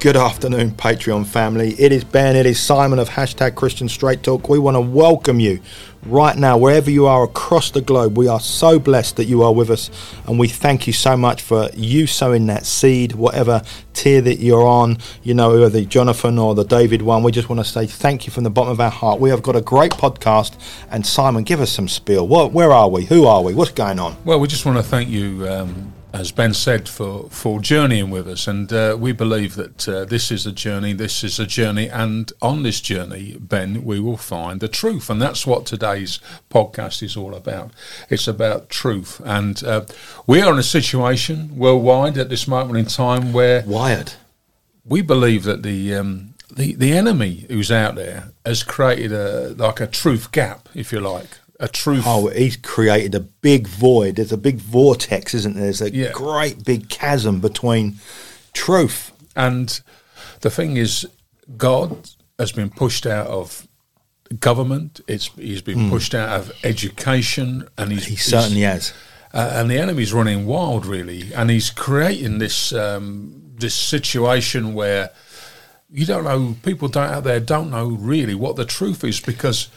Good afternoon, Patreon family. It is Ben, it is Simon of hashtag Christian Straight Talk. We want to welcome you right now, wherever you are across the globe. We are so blessed that you are with us, and we thank you so much for you sowing that seed, whatever tier that you're on, you know, whether the Jonathan or the David one. We just want to say thank you from the bottom of our heart. We have got a great podcast, and Simon, give us some spiel. What, where are we? Who are we? What's going on? Well, we just want to thank you. Um as Ben said, for, for journeying with us. And uh, we believe that uh, this is a journey, this is a journey. And on this journey, Ben, we will find the truth. And that's what today's podcast is all about. It's about truth. And uh, we are in a situation worldwide at this moment in time where. Wired. We believe that the. Um, the, the enemy who's out there has created a like a truth gap, if you like, a truth. Oh, he's created a big void. There's a big vortex, isn't there? There's a yeah. great big chasm between truth. And the thing is, God has been pushed out of government. It's he's been mm. pushed out of education, and he's he certainly he's, has. Uh, and the enemy's running wild, really, and he's creating this um, this situation where you don't know. People don't out there don't know really what the truth is because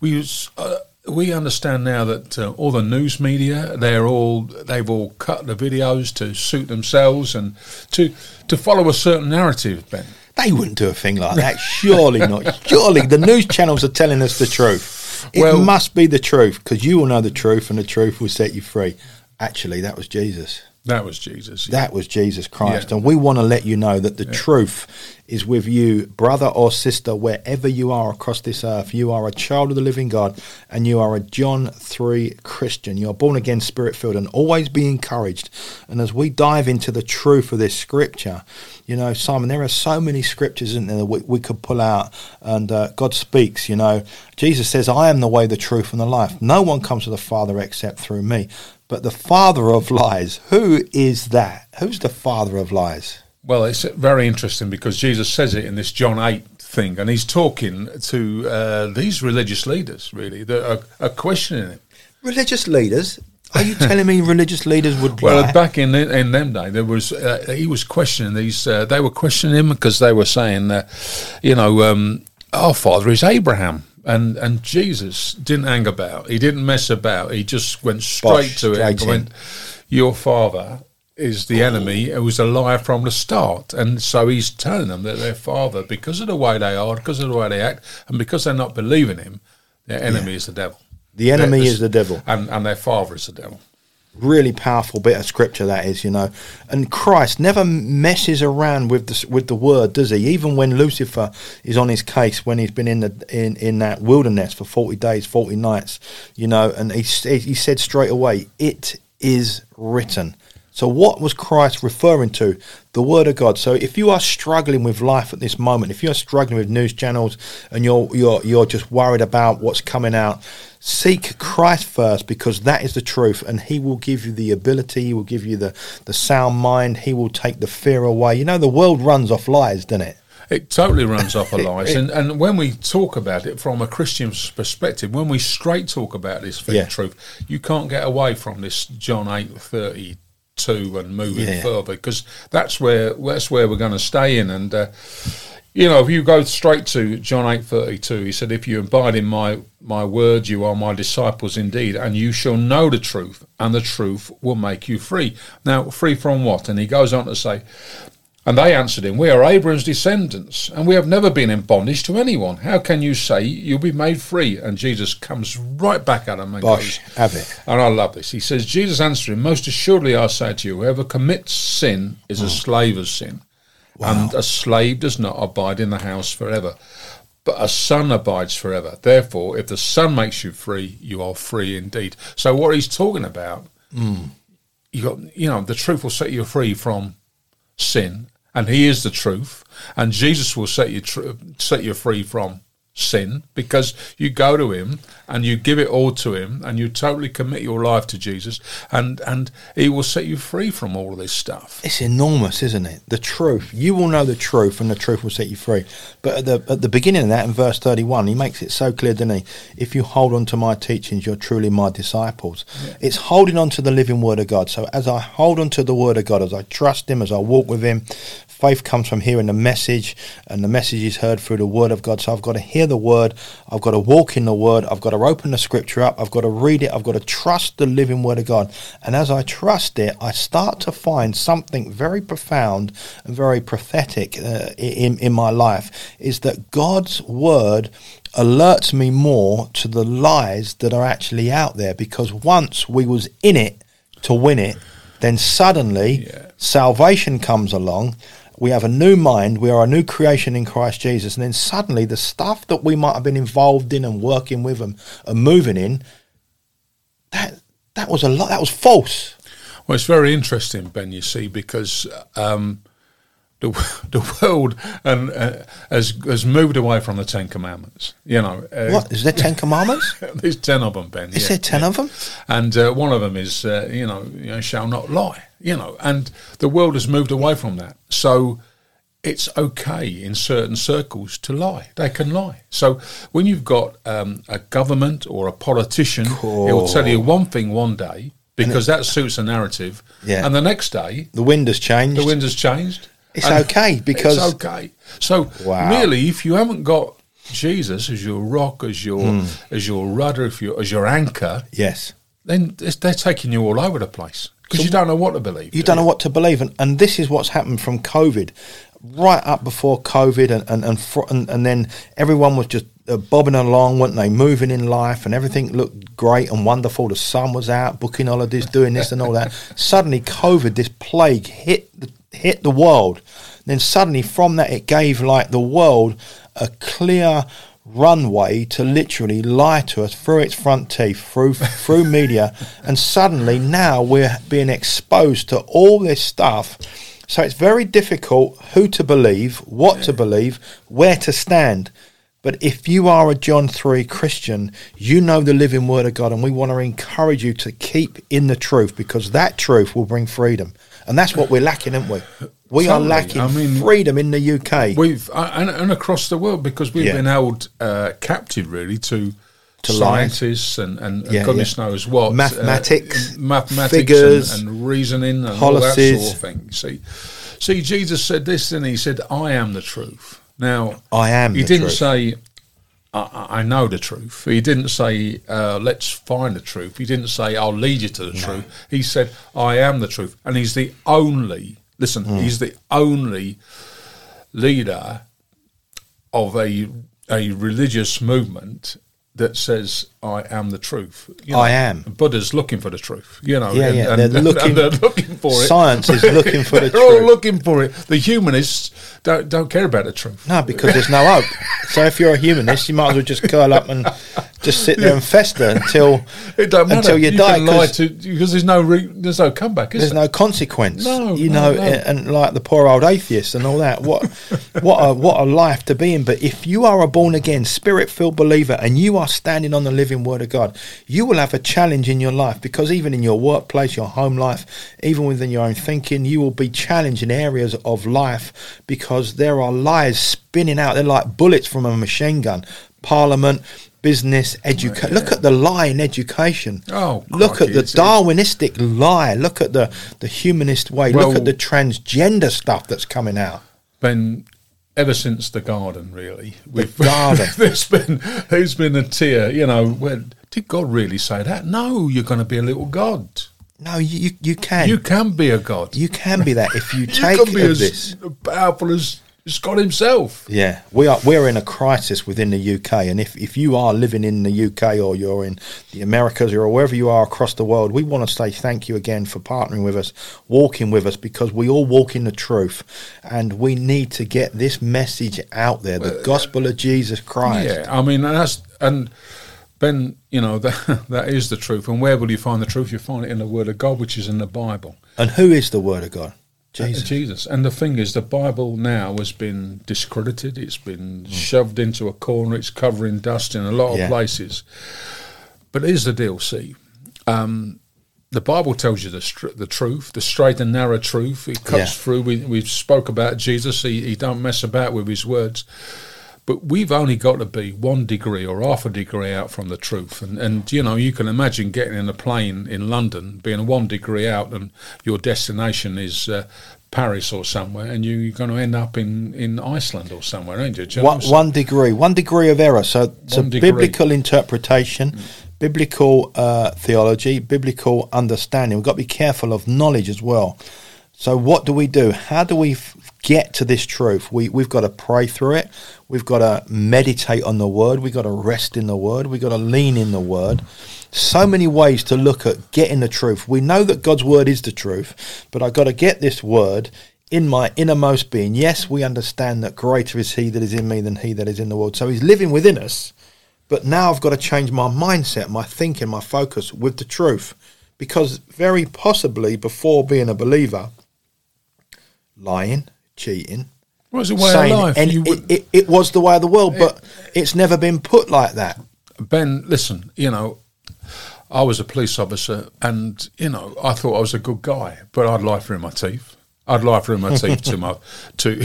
we use. Uh, we understand now that uh, all the news media they're all they've all cut the videos to suit themselves and to to follow a certain narrative ben. They wouldn't do a thing like that. Surely not. Surely the news channels are telling us the truth. It well, must be the truth because you will know the truth and the truth will set you free. Actually that was jesus that was Jesus. Yeah. That was Jesus Christ. Yeah. And we want to let you know that the yeah. truth is with you, brother or sister, wherever you are across this earth. You are a child of the living God and you are a John 3 Christian. You are born again, spirit filled, and always be encouraged. And as we dive into the truth of this scripture, you know, Simon, there are so many scriptures in there that we, we could pull out, and uh, God speaks. You know, Jesus says, I am the way, the truth, and the life. No one comes to the Father except through me. But the father of lies, who is that? Who's the father of lies? Well, it's very interesting because Jesus says it in this John 8 thing, and he's talking to uh, these religious leaders, really, that are, are questioning it. Religious leaders? Are you telling me religious leaders would lie? Well, back in in them day, there was uh, he was questioning these. Uh, they were questioning him because they were saying, uh, you know, um, our father is Abraham and and Jesus didn't hang about. He didn't mess about. He just went straight Bosh, to it and went, "Your father is the enemy. It was a liar from the start." And so he's telling them that their father, because of the way they are, because of the way they act, and because they're not believing him, their enemy yeah. is the devil. The enemy is the devil, and and their father is the devil really powerful bit of scripture that is, you know. And Christ never messes around with the with the word, does he? Even when Lucifer is on his case, when he's been in the in, in that wilderness for forty days, forty nights, you know, and he he said straight away, "It is written." So, what was Christ referring to? The Word of God. So, if you are struggling with life at this moment, if you are struggling with news channels and you're, you're, you're just worried about what's coming out, seek Christ first because that is the truth and He will give you the ability, He will give you the, the sound mind, He will take the fear away. You know, the world runs off lies, doesn't it? It totally runs off a lies. and, and when we talk about it from a Christian perspective, when we straight talk about this yeah. truth, you can't get away from this John 8 30 to and moving yeah. further because that's where that's where we're going to stay in. And uh, you know, if you go straight to John eight thirty two, he said, "If you abide in my my word, you are my disciples indeed, and you shall know the truth, and the truth will make you free." Now, free from what? And he goes on to say, and they answered him, We are Abraham's descendants, and we have never been in bondage to anyone. How can you say you'll be made free? And Jesus comes right back at him and Bosh, goes, have it. And I love this. He says, Jesus answered him, Most assuredly I say to you, whoever commits sin is a hmm. slave of sin. Wow. And a slave does not abide in the house forever, but a son abides forever. Therefore, if the son makes you free, you are free indeed. So what he's talking about, mm. you got you know, the truth will set you free from sin and He is the truth, and Jesus will set you tr- set you free from sin because you go to him and you give it all to him and you totally commit your life to Jesus and and he will set you free from all of this stuff. It's enormous isn't it? The truth. You will know the truth and the truth will set you free. But at the at the beginning of that in verse 31 he makes it so clear doesn't he? If you hold on to my teachings you're truly my disciples. Yeah. it's holding on to the living word of God. So as I hold on to the word of God as I trust him as I walk with him faith comes from hearing the message, and the message is heard through the word of God. So I've got to hear the word, I've got to walk in the word, I've got to open the scripture up, I've got to read it, I've got to trust the living word of God. And as I trust it, I start to find something very profound and very prophetic uh, in, in my life is that God's word alerts me more to the lies that are actually out there because once we was in it to win it then suddenly yeah. salvation comes along we have a new mind, we are a new creation in Christ Jesus, and then suddenly the stuff that we might have been involved in and working with and, and moving in, that that was a lot. That was false. Well, it's very interesting, Ben. You see, because um, the the world and uh, has has moved away from the Ten Commandments. You know, uh, what is there Ten Commandments? There's ten of them, Ben. Is yeah, there ten yeah. of them? And uh, one of them is, uh, you know, you know, shall not lie. You know, and the world has moved away from that. So it's okay in certain circles to lie. They can lie. So when you've got um, a government or a politician, cool. he'll tell you one thing one day because that suits a narrative. Yeah. And the next day, the wind has changed. The wind has changed. It's okay because it's okay. So wow. really, if you haven't got Jesus as your rock, as your mm. as your rudder, if you as your anchor, yes, then they're taking you all over the place because so you don't know what to believe. You don't know what to believe, and, and this is what's happened from COVID, right up before COVID, and and and, fr- and, and then everyone was just uh, bobbing along, weren't they? Moving in life, and everything looked great and wonderful. The sun was out, booking holidays, doing this and all that. Suddenly, COVID, this plague, hit the hit the world. Then suddenly, from that, it gave like the world a clear runway to literally lie to us through its front teeth, through through media, and suddenly now we're being exposed to all this stuff. So it's very difficult who to believe, what yeah. to believe, where to stand. But if you are a John 3 Christian, you know the living word of God, and we want to encourage you to keep in the truth because that truth will bring freedom. And that's what we're lacking, aren't we? We totally. are lacking I mean, freedom in the UK. We've uh, and, and, across the world because we've yeah. been held uh, captive really to to scientists and, and, yeah, goodness yeah. knows what mathematics, uh, mathematics, figures, and, and, reasoning, and policies. all that sort of thing. See, see, Jesus said this, and he said, "I am the truth." Now, I am. He didn't truth. say, I, I, know the truth." He didn't say, uh, "Let's find the truth." He didn't say, "I'll lead you to the no. truth." He said, "I am the truth," and he's the only Listen, mm. he's the only leader of a a religious movement that says I am the truth. You know, I am. Buddha's looking for the truth. You know, yeah, and, yeah. They're, and, looking, and they're looking for it. Science is looking for the truth. They're all looking for it. The humanists don't don't care about the truth. No, because there's no hope. so if you're a humanist, you might as well just curl up and just sit there and fester until until you, you die. To, because there's no re, there's no comeback. there's there? no consequence. No, you no, know, no. And, and, like the poor old atheist and all that. What what a what a life to be in. But if you are a born again, spirit filled believer, and you are standing on the living word of God, you will have a challenge in your life because even in your workplace, your home life, even within your own thinking, you will be challenged in areas of life because there are lies spinning out. They're like bullets from a machine gun. Parliament, business, education. Oh, yeah. Look at the lie in education. Oh, look at the Darwinistic lie. Look at the the humanist way. Well, look at the transgender stuff that's coming out. Ben, ever since the garden, really, we've the garden. there's been there's been a tear. You know, where did God really say that? No, you're going to be a little god. No, you you can. You can be a god. You can be that if you, you take can be as this. powerful as it's God Himself. Yeah, we are. We're in a crisis within the UK, and if, if you are living in the UK or you're in the Americas or wherever you are across the world, we want to say thank you again for partnering with us, walking with us, because we all walk in the truth, and we need to get this message out there: the gospel of Jesus Christ. Yeah, I mean that's and. Ben, you know that that is the truth, and where will you find the truth? You find it in the Word of God, which is in the Bible. And who is the Word of God? Jesus. Jesus. And the thing is, the Bible now has been discredited. It's been mm. shoved into a corner. It's covering dust in a lot of yeah. places. But here's the deal, see. Um, the Bible tells you the str- the truth, the straight and narrow truth. It cuts yeah. through. We we spoke about Jesus. He he don't mess about with his words. But we've only got to be one degree or half a degree out from the truth. And, and you know, you can imagine getting in a plane in London, being one degree out, and your destination is uh, Paris or somewhere, and you, are going to end up in, in Iceland or somewhere, ain't you? you one, one, degree, one degree of error. So a biblical interpretation, mm. biblical uh, theology, biblical understanding. We've got to be careful of knowledge as well. So what do we do? How do we f- get to this truth? We, we've got to pray through it. We've got to meditate on the word. We've got to rest in the word. We've got to lean in the word. So many ways to look at getting the truth. We know that God's word is the truth, but I've got to get this word in my innermost being. Yes, we understand that greater is he that is in me than he that is in the world. So he's living within us. But now I've got to change my mindset, my thinking, my focus with the truth. Because very possibly before being a believer, lying, cheating, was a way saying, of life. And it, it, it, was the way of the world, but it's never been put like that. Ben, listen, you know, I was a police officer, and you know, I thought I was a good guy, but I'd lie through my teeth. I'd lie through my teeth to my to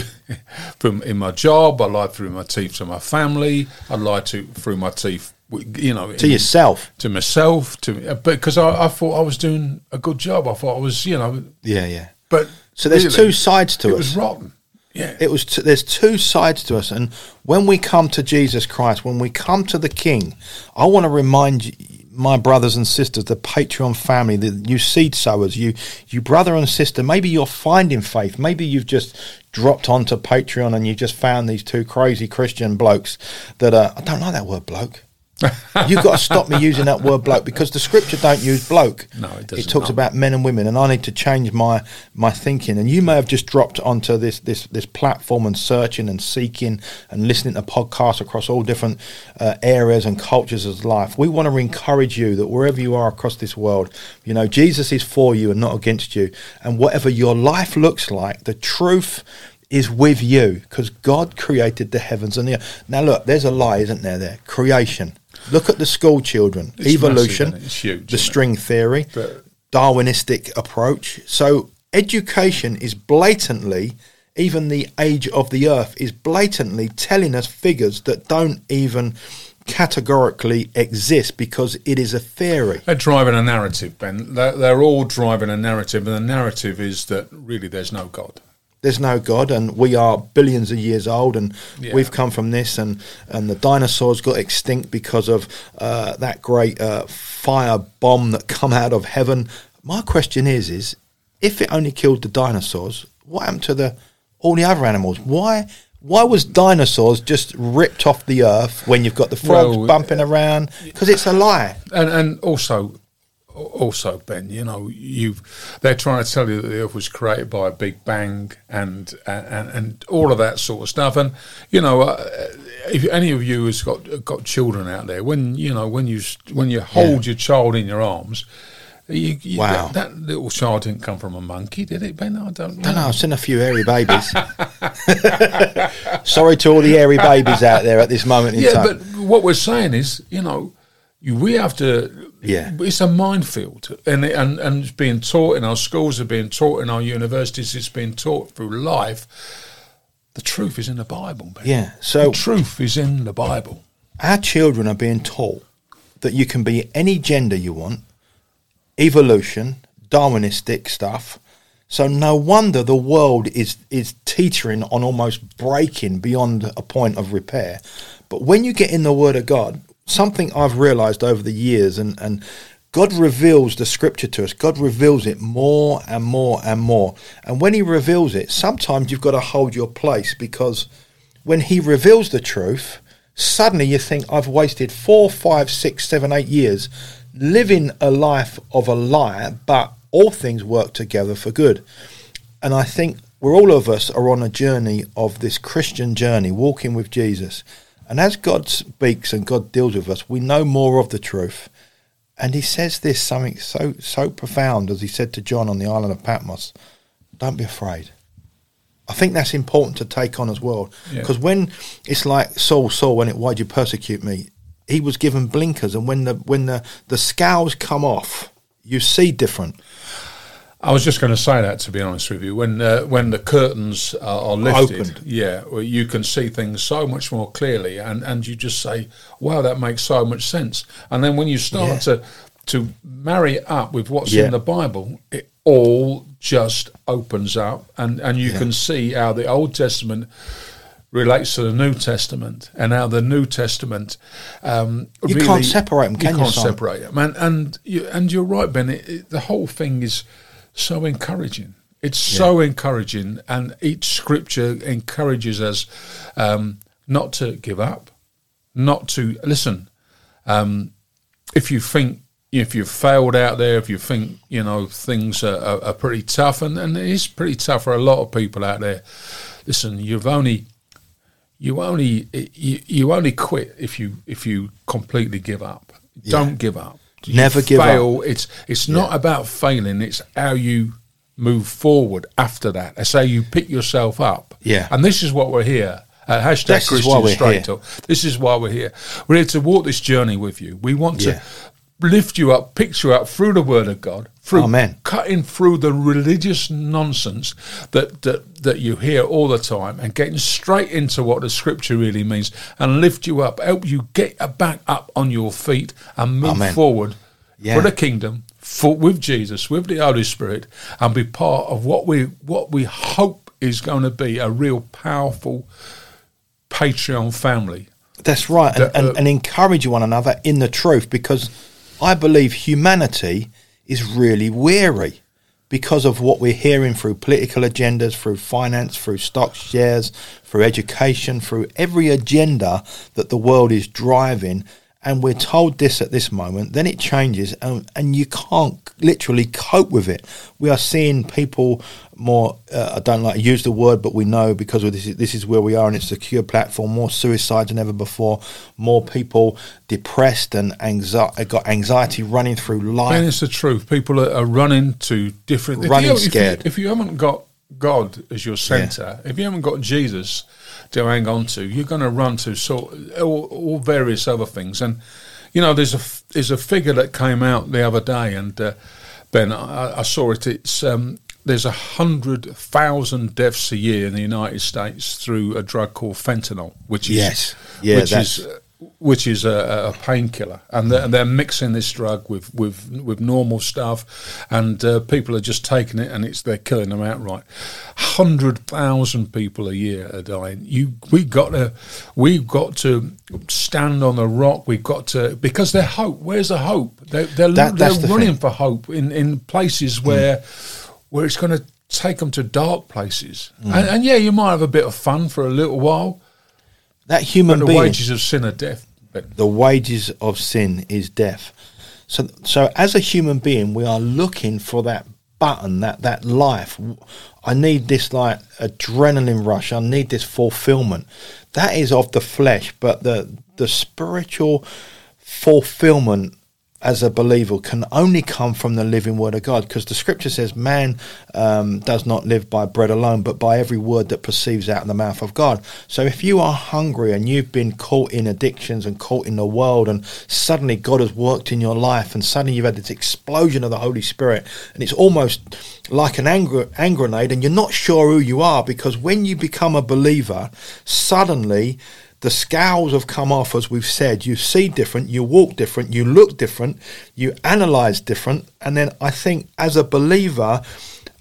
from in my job. I lied through my teeth to my family. I lied to through my teeth, you know, to in, yourself, to myself, to uh, because I, I thought I was doing a good job. I thought I was, you know, yeah, yeah. But so there's really, two sides to it. It was rotten. Yeah. It was. T- there's two sides to us, and when we come to Jesus Christ, when we come to the King, I want to remind you, my brothers and sisters, the Patreon family, the you seed sowers, you you brother and sister. Maybe you're finding faith. Maybe you've just dropped onto Patreon and you just found these two crazy Christian blokes that are. I don't like that word, bloke. You've got to stop me using that word bloke because the scripture don't use bloke. No, it doesn't. It talks about men and women, and I need to change my my thinking. And you may have just dropped onto this this this platform and searching and seeking and listening to podcasts across all different uh, areas and cultures of life. We want to encourage you that wherever you are across this world, you know Jesus is for you and not against you. And whatever your life looks like, the truth is with you because God created the heavens and the earth. Now, look, there's a lie, isn't there? There, creation. Look at the school children. It's Evolution, massive, huge, the string it? theory, but Darwinistic approach. So education is blatantly, even the age of the earth is blatantly telling us figures that don't even categorically exist because it is a theory. They're driving a narrative, Ben. They're, they're all driving a narrative, and the narrative is that really there's no God there's no God, and we are billions of years old, and yeah. we've come from this, and, and the dinosaurs got extinct because of uh, that great uh, fire bomb that come out of heaven. My question is, is if it only killed the dinosaurs, what happened to the all the other animals? Why why was dinosaurs just ripped off the earth when you've got the frogs well, bumping around? Because it's a lie. And and also also, Ben, you know, you've they're trying to tell you that the Earth was created by a Big Bang and and and all of that sort of stuff. And you know, uh, if any of you has got got children out there, when you know when you when you hold yeah. your child in your arms. You, you, wow. That, that, little child didn't come from a monkey, did it, Ben? I don't know. don't know. I've seen a few hairy babies. Sorry to all the hairy babies out there at this moment in yeah, time. Yeah, but what we're saying is, you know, we have to. Yeah, it's a minefield, and and and it's being taught in our schools, it's being taught in our universities, it's being taught through life. The truth is in the Bible. Yeah, so the truth is in the Bible. Our children are being taught that you can be any gender you want, evolution, Darwinistic stuff. So no wonder the world is is teetering on almost breaking beyond a point of repair. But when you get in the Word of God, something I've realized over the years, and, and God reveals the scripture to us. God reveals it more and more and more. And when He reveals it, sometimes you've got to hold your place because when He reveals the truth, suddenly you think, I've wasted four, five, six, seven, eight years living a life of a lie, but all things work together for good. And I think we're all of us are on a journey of this Christian journey, walking with Jesus. And as God speaks and God deals with us, we know more of the truth. And he says this something so so profound as he said to John on the island of Patmos. don't be afraid. I think that's important to take on as well. Because yeah. when it's like Saul, Saul, when it why'd you persecute me? He was given blinkers, and when the when the the scales come off, you see different. I was just going to say that to be honest with you. When uh, when the curtains are, are lifted, Opened. yeah, well, you can see things so much more clearly, and, and you just say, "Wow, that makes so much sense." And then when you start yeah. to to marry it up with what's yeah. in the Bible, it all just opens up, and and you yeah. can see how the Old Testament relates to the New Testament, and how the New Testament. Um, you really, can't separate them, can you? Can't separate them, and and you and you're right, Ben. It, it, the whole thing is so encouraging. It's yeah. so encouraging, and each scripture encourages us um, not to give up, not to listen. Um, if you think if you've failed out there, if you think you know things are, are, are, pretty tough, and, and it is pretty tough for a lot of people out there. Listen, you've only you only you, you only quit if you if you completely give up. Yeah. Don't give up. Never give fail. up. It's it's not yeah. about failing. It's how you move forward after that. It's how you pick yourself up. Yeah. And this is what we're here. Uh, hashtag this Christian Straight Talk. This is why we're here. We're here to walk this journey with you. We want yeah. to lift you up, pick you up through the Word of God, through Amen. cutting through the religious nonsense that, that that you hear all the time, and getting straight into what the Scripture really means, and lift you up, help you get back up on your feet and move Amen. forward yeah. for the kingdom, for, with Jesus, with the Holy Spirit, and be part of what we what we hope is going to be a real powerful Patreon family. That's right, that, and, uh, and, and encourage one another in the truth because I believe humanity is really weary because of what we're hearing through political agendas, through finance, through stock shares, through education, through every agenda that the world is driving and we're told this at this moment, then it changes, and, and you can't literally cope with it. We are seeing people more. Uh, I don't like to use the word, but we know because of this. This is where we are, and it's a secure platform. More suicides than ever before. More people depressed and anxiety, got anxiety running through life. And it's the truth. People are, are running to different. Running if you, scared. If you, if you haven't got God as your center, yeah. if you haven't got Jesus to hang on to. You're going to run to sort all, all, various other things, and you know there's a there's a figure that came out the other day, and uh, Ben, I, I, saw it. It's um, there's a hundred thousand deaths a year in the United States through a drug called fentanyl, which is yes, yeah, which is which is a, a painkiller, and they're, they're, mixing this drug with with, with normal stuff, and uh, people are just taking it, and it's they're killing them outright. Hundred thousand people a year are dying. You, we got to, we've got to stand on the rock. We've got to because they're hope. Where's the hope? They're they're, that, they're the running thing. for hope in in places where mm. where it's going to take them to dark places. Mm. And, and yeah, you might have a bit of fun for a little while that human but the being, wages of sin are death. But the wages of sin is death. So, so as a human being, we are looking for that button, that that life. I need this like adrenaline rush. I need this fulfillment. That is of the flesh, but the the spiritual fulfillment as a believer can only come from the living word of God because the scripture says man um, does not live by bread alone but by every word that proceeds out of the mouth of God. So if you are hungry and you've been caught in addictions and caught in the world and suddenly God has worked in your life and suddenly you've had this explosion of the Holy Spirit and it's almost like an anger, hand grenade and you're not sure who you are because when you become a believer suddenly the scowls have come off, as we've said. You see different, you walk different, you look different, you analyze different. And then I think as a believer,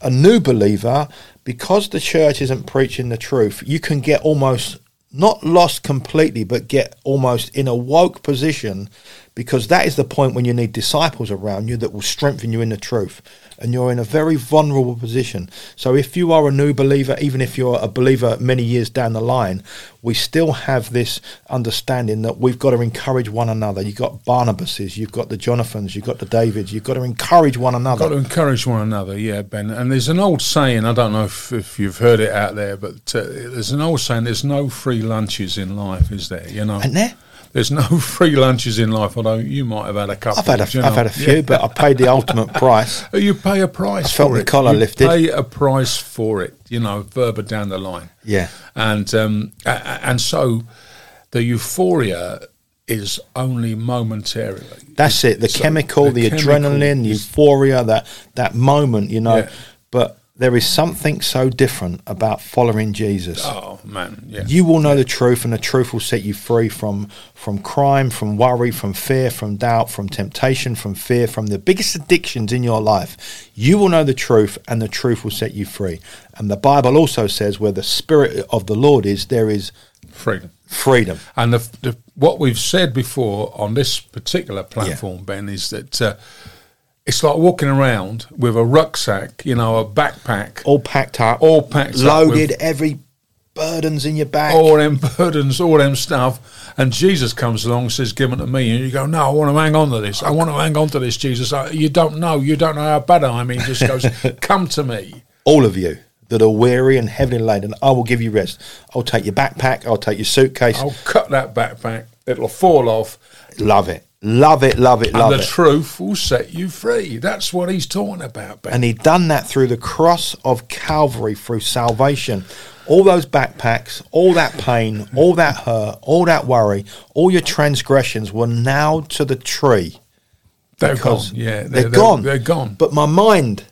a new believer, because the church isn't preaching the truth, you can get almost not lost completely, but get almost in a woke position because that is the point when you need disciples around you that will strengthen you in the truth and you're in a very vulnerable position. So if you are a new believer, even if you're a believer many years down the line, we still have this understanding that we've got to encourage one another. You've got Barnabases, you've got the Jonathans, you've got the Davids, you've got to encourage one another. Got to encourage one another, yeah, Ben. And there's an old saying, I don't know if, if you've heard it out there, but uh, there's an old saying, there's no free lunches in life, is there? You know? And there? There's no free lunches in life. Although you might have had a couple. I've had a, I've had a few, yeah. but I paid the ultimate price. You pay a price. I felt for the it. collar you lifted. Pay a price for it. You know, further down the line. Yeah. And um, and so the euphoria is only momentarily. That's it. The so chemical, the, the chemical adrenaline, the euphoria, that that moment, you know. Yeah. But there is something so different about following Jesus. Oh man, yeah. You will know the truth, and the truth will set you free from from crime, from worry, from fear, from doubt, from temptation, from fear, from the biggest addictions in your life. You will know the truth, and the truth will set you free. And the Bible also says, where the Spirit of the Lord is, there is freedom freedom. And the, the, what we've said before on this particular platform, yeah. Ben, is that uh, it's like walking around with a rucksack, you know, a backpack, all packed up, all packed, loaded, every burdens in your back, all them burdens, all them stuff. And Jesus comes along and says, "Give it to me," and you go, "No, I want to hang on to this. I want to hang on to this, Jesus. I, you don't know, you don't know how bad I am." He just goes, "Come to me." All of you that are weary and heavily laden, I will give you rest. I'll take your backpack, I'll take your suitcase. I'll cut that backpack, it'll fall off. Love it. Love it, love it, love it. and the it. truth will set you free. That's what he's talking about. Ben. And he done that through the cross of Calvary, through salvation. All those backpacks, all that pain, all that hurt, all that worry, all your transgressions were nailed to the tree. They're gone. Yeah, they're, they're, gone. They're gone. But my mind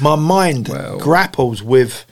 my mind well, grapples with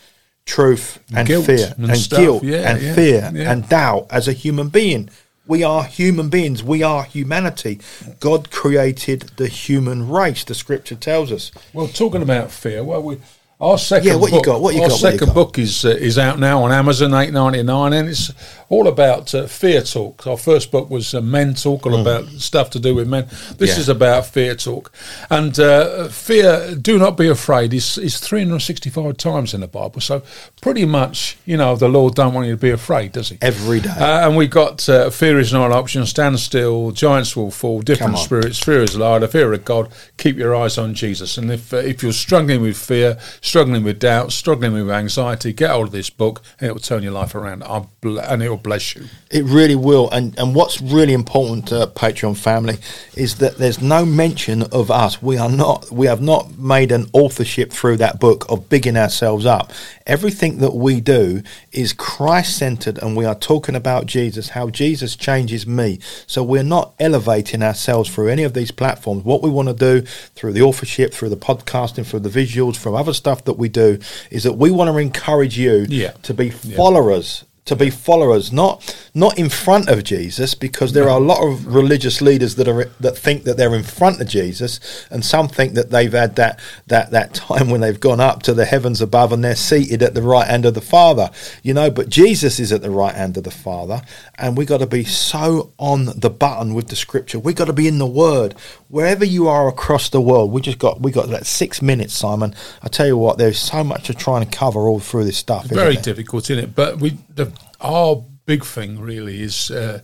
truth and fear and, and guilt yeah, and yeah, fear yeah. and doubt as a human being. We are human beings. We are humanity. God created the human race. The scripture tells us. Well, talking about fear, well, we our second yeah, what book, you got? What you our got? second got? book is uh, is out now on Amazon, eight ninety nine, and it's all about uh, fear talk. Our first book was uh, men talk, all mm. about stuff to do with men. This yeah. is about fear talk, and uh, fear. Do not be afraid. is is three hundred sixty five times in the Bible. So pretty much, you know, the Lord don't want you to be afraid, does He? Every day. Uh, and we got uh, fear is not an option. Stand still. Giants will fall. Different spirits. Fear is lie. The fear of God. Keep your eyes on Jesus. And if if you're struggling with fear, struggling with doubt struggling with anxiety, get hold of this book and it will turn your life around and it will bless you. It really will. And, and what's really important to Patreon family is that there's no mention of us. We are not, we have not made an authorship through that book of bigging ourselves up. Everything that we do is Christ centered and we are talking about Jesus, how Jesus changes me. So we're not elevating ourselves through any of these platforms. What we want to do through the authorship, through the podcasting, through the visuals, from other stuff that we do is that we want to encourage you yeah. to be followers to be followers, not not in front of Jesus, because there are a lot of religious leaders that are that think that they're in front of Jesus, and some think that they've had that that that time when they've gone up to the heavens above and they're seated at the right hand of the Father, you know. But Jesus is at the right hand of the Father, and we got to be so on the button with the Scripture. We got to be in the Word wherever you are across the world. We just got we got that six minutes, Simon. I tell you what, there's so much to try and cover all through this stuff. Very difficult, isn't it? But we the our big thing really is uh,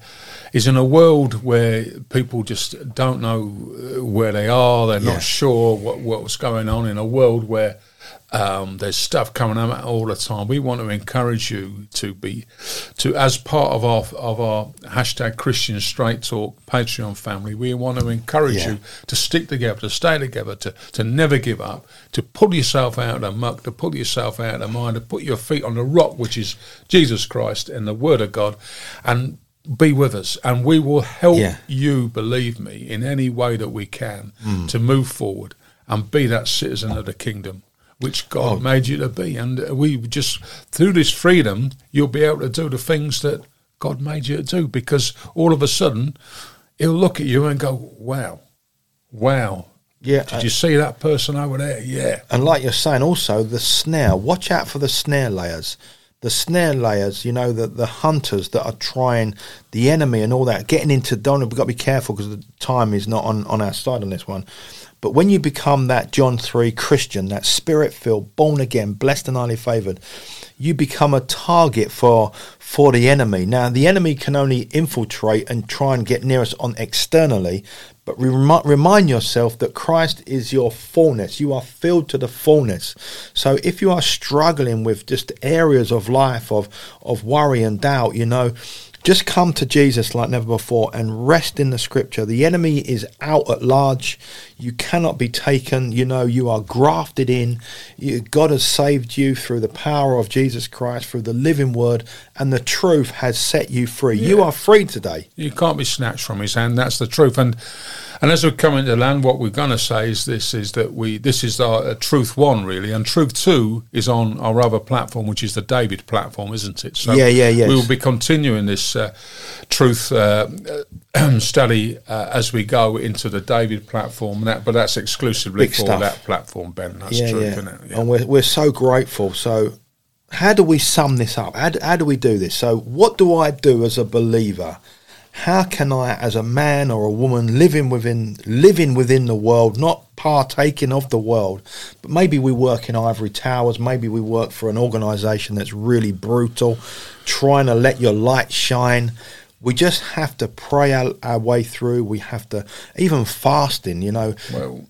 is in a world where people just don't know uh, where they are. They're yeah. not sure what what's going on. In a world where um, there's stuff coming out all the time. We want to encourage you to be, to as part of our of our hashtag Christian Straight Talk Patreon family. We want to encourage yeah. you to stick together, to stay together, to to never give up, to pull yourself out of the muck, to pull yourself out of the mind, to put your feet on the rock, which is Jesus Christ and the Word of God, and be with us and we will help yeah. you believe me in any way that we can mm. to move forward and be that citizen of the kingdom which God oh. made you to be. And we just, through this freedom, you'll be able to do the things that God made you to do because all of a sudden, He'll look at you and go, wow, wow. Yeah. Did uh, you see that person over there? Yeah. And like you're saying, also the snare. Watch out for the snare layers. The snare layers, you know, the, the hunters that are trying the enemy and all that, getting into. Don't we've got to be careful because the time is not on, on our side on this one but when you become that John 3 Christian, that spirit filled, born again, blessed and highly favored, you become a target for for the enemy. Now, the enemy can only infiltrate and try and get near us on externally, but rem- remind yourself that Christ is your fullness. You are filled to the fullness. So, if you are struggling with just areas of life of of worry and doubt, you know, Just come to Jesus like never before and rest in the scripture. The enemy is out at large. You cannot be taken. You know, you are grafted in. You, God has saved you through the power of Jesus Christ, through the living word, and the truth has set you free. Yeah. You are free today. You can't be snatched from his hand. That's the truth. And and as we come into land, what we're going to say is this: is that we this is our uh, truth one really, and truth two is on our other platform, which is the David platform, isn't it? So yeah, yeah, yeah. We will be continuing this uh, truth uh, study uh, as we go into the David platform. That, but that's exclusively Big for stuff. that platform, Ben. That's yeah, true, yeah. yeah. And we're we're so grateful. So how do we sum this up? How, how do we do this? So, what do I do as a believer how can I, as a man or a woman, living within living within the world, not partaking of the world, but maybe we work in ivory towers, maybe we work for an organisation that's really brutal, trying to let your light shine. We just have to pray our, our way through. We have to even fasting. You know, well,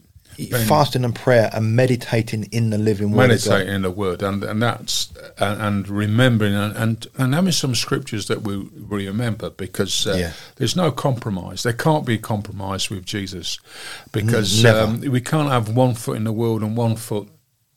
fasting and prayer and meditating in the living word. Meditating in the word, and and that's and, and remembering and, and, and having some scriptures that we, we remember because uh, yeah. there's no compromise. There can't be compromise with Jesus because um, we can't have one foot in the world and one foot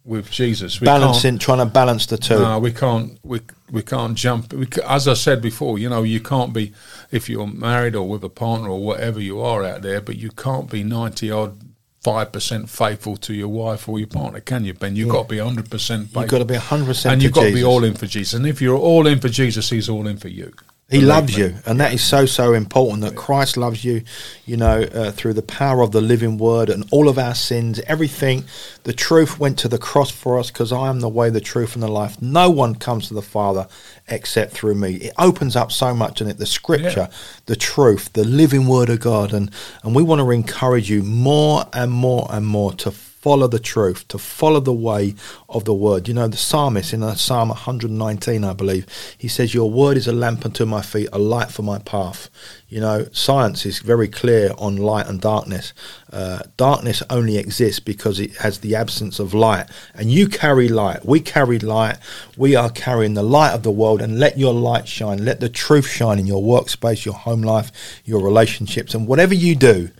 with Jesus. We Balancing, trying to balance the two. No, we can't. We we can't jump. We, as I said before, you know, you can't be if you're married or with a partner or whatever you are out there, but you can't be ninety odd five percent faithful to your wife or your partner, can you, Ben? You've yeah. got to be hundred percent. You've got to be hundred percent, and you've got Jesus. to be all in for Jesus. And if you're all in for Jesus, He's all in for you. He loves you, and that is so so important. That Christ loves you, you know, uh, through the power of the living Word and all of our sins, everything. The truth went to the cross for us because I am the way, the truth, and the life. No one comes to the Father except through me. It opens up so much in it. The Scripture, yeah. the truth, the living Word of God, and and we want to encourage you more and more and more to follow the truth, to follow the way of the word. You know, the psalmist in uh, Psalm 119, I believe, he says, Your word is a lamp unto my feet, a light for my path. You know, science is very clear on light and darkness. Uh, darkness only exists because it has the absence of light. And you carry light. We carry light. We are carrying the light of the world. And let your light shine. Let the truth shine in your workspace, your home life, your relationships. And whatever you do,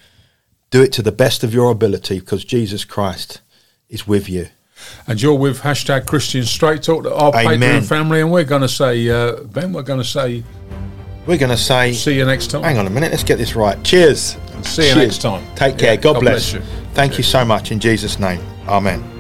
do it to the best of your ability because Jesus Christ is with you. And you're with hashtag Christian Straight Talk, our Patreon family, and we're going to say, uh, Ben, we're going to say, we're going to say, see you next time. Hang on a minute, let's get this right. Cheers. See you Cheers. next time. Take care. Yeah, God, God, bless. bless you. Thank yeah. you so much in Jesus' name. Amen.